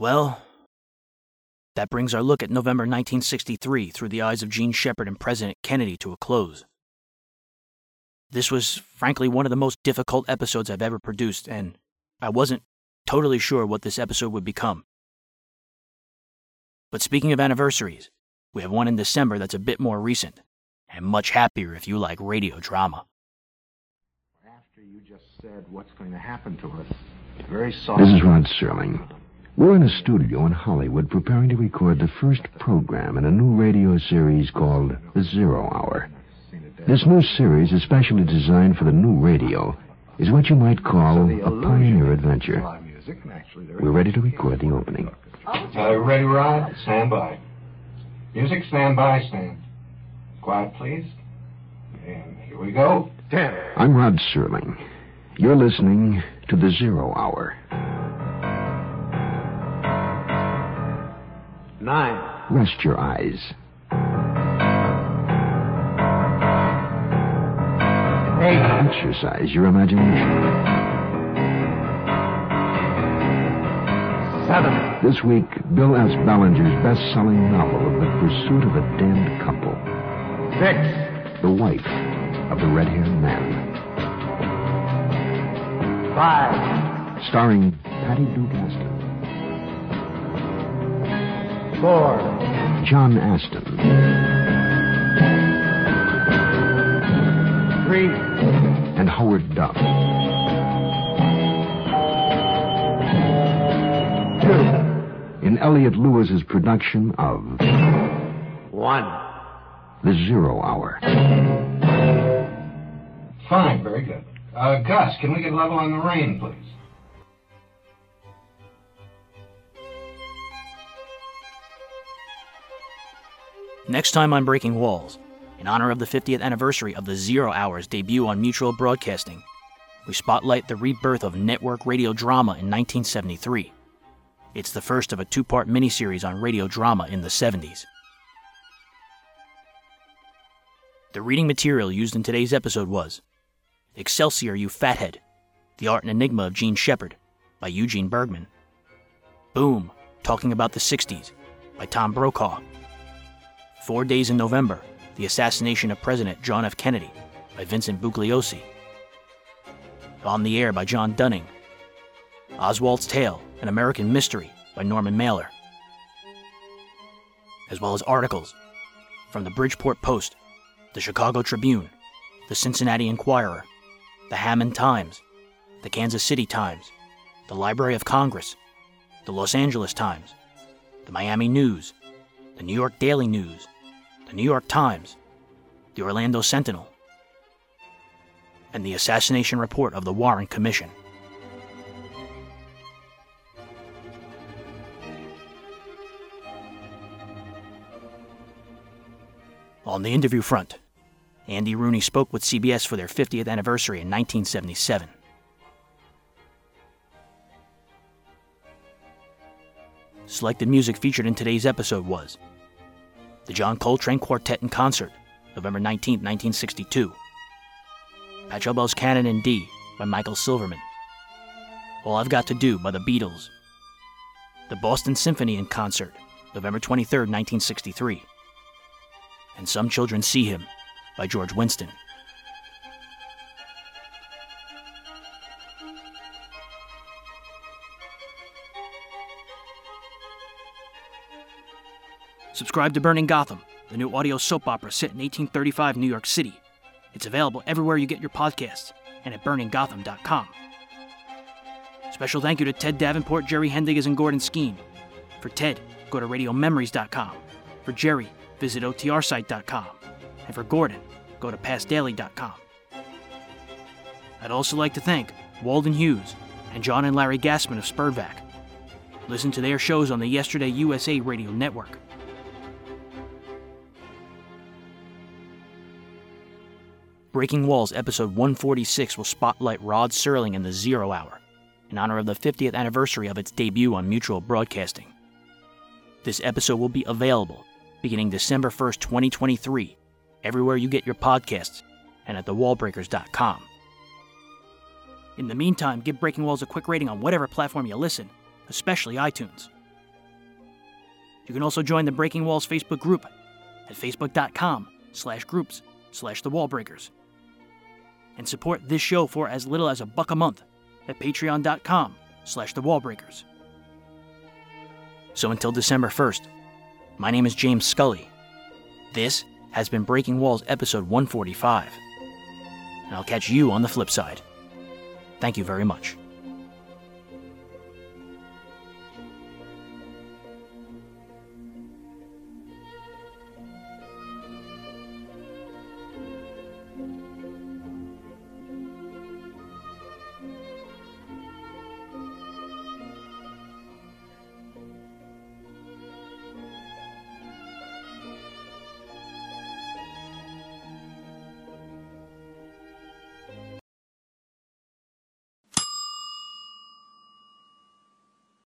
Well, that brings our look at November 1963 through the eyes of Jean Shepherd and President Kennedy to a close. This was, frankly, one of the most difficult episodes I've ever produced, and I wasn't totally sure what this episode would become. But speaking of anniversaries, we have one in December that's a bit more recent, and much happier if you like radio drama. After you just said what's going to happen to us, very soft. This is Rod Serling. We're in a studio in Hollywood preparing to record the first program in a new radio series called The Zero Hour. This new series, especially designed for the new radio, is what you might call a pioneer adventure. We're ready to record the opening. Uh, ready, Rod? Stand by. Music, stand by, stand. Quiet, please. And here we go. I'm Rod Serling. You're listening to The Zero Hour. Nine. Rest your eyes. Eight. Exercise your imagination. Seven. This week, Bill S. Ballinger's best-selling novel, of The Pursuit of a Damned Couple. Six. The wife of the red-haired man. Five. Starring Patty Duke Astin, Four. John Astin, Three. and Howard Duff. Two. In Elliot Lewis's production of One. The Zero Hour. Fine, very good. Uh, Gus, can we get level on the rain, please? Next time on Breaking Walls, in honor of the 50th anniversary of the Zero Hour's debut on Mutual Broadcasting, we spotlight the rebirth of network radio drama in 1973. It's the first of a two part miniseries on radio drama in the 70s. The reading material used in today's episode was Excelsior, You Fathead, The Art and Enigma of Jean Shepherd by Eugene Bergmann. Boom, Talking About the 60s by Tom Brokaw. Four Days in November, The Assassination of President John F. Kennedy by Vincent Bugliosi. On the Air by John Dunning. Oswald's Tale, An American Mystery by Norman Mailer. As well as articles from the Bridgeport Post, the Chicago Tribune, the Cincinnati Enquirer, the Hammond Times, the Kansas City Times, the Library of Congress, the Los Angeles Times, the Miami News, the New York Daily News, the New York Times, the Orlando Sentinel, and the assassination report of the Warren Commission. On the interview front, Andy Rooney spoke with CBS for their 50th anniversary in 1977. Selected music featured in today's episode was the John Coltrane Quartet in Concert, November 19, 1962. Pachelbel's Canon in D by Michael Silverman. All I've Got to Do by the Beatles. The Boston Symphony in Concert, November 23, 1963. And Some Children See Him by George Winston. Subscribe to Burning Gotham, the new audio soap opera set in 1835 New York City. It's available everywhere you get your podcasts and at burninggotham.com. Special thank you to Ted Davenport, Jerry Haendiges, and Gordon Skeen. For Ted, go to radiomemories.com. For Jerry, visit otrsite.com. And for Gordon, go to pastdaily.com. I'd also like to thank Walden Hughes and John and Larry Gassman of SPERDVAC. Listen to their shows on the Yesterday USA Radio Network. Breaking Walls episode 146 will spotlight Rod Serling and the Zero Hour in honor of the 50th anniversary of its debut on Mutual Broadcasting. This episode will be available beginning December 1st, 2023, everywhere you get your podcasts and at thewallbreakers.com. In the meantime, give Breaking Walls a quick rating on whatever platform you listen, especially iTunes. You can also join the Breaking Walls Facebook group at facebook.com slash groups slash the wallbreakers. And support this show for as little as a buck a month at patreon.com slash the wallbreakers. So until December 1st, my name is James Scully. This has been Breaking Walls episode 145. And I'll catch you on the flip side. Thank you very much.